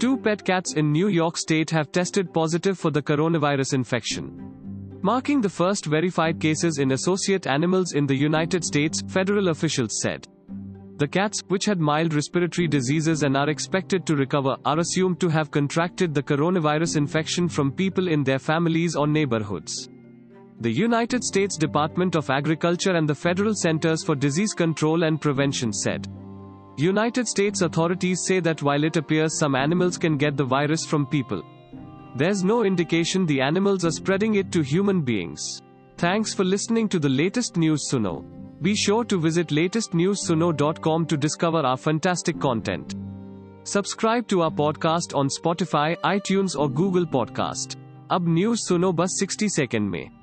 Two pet cats in New York State have tested positive for the coronavirus infection. Marking the first verified cases in associate animals in the United States, federal officials said. The cats, which had mild respiratory diseases and are expected to recover, are assumed to have contracted the coronavirus infection from people in their families or neighborhoods. The United States Department of Agriculture and the Federal Centers for Disease Control and Prevention said. United States authorities say that while it appears some animals can get the virus from people, there's no indication the animals are spreading it to human beings. Thanks for listening to the latest news Suno. Be sure to visit latestnewsuno.com to discover our fantastic content. Subscribe to our podcast on Spotify, iTunes or Google Podcast. अब news सुनो बस 60 second में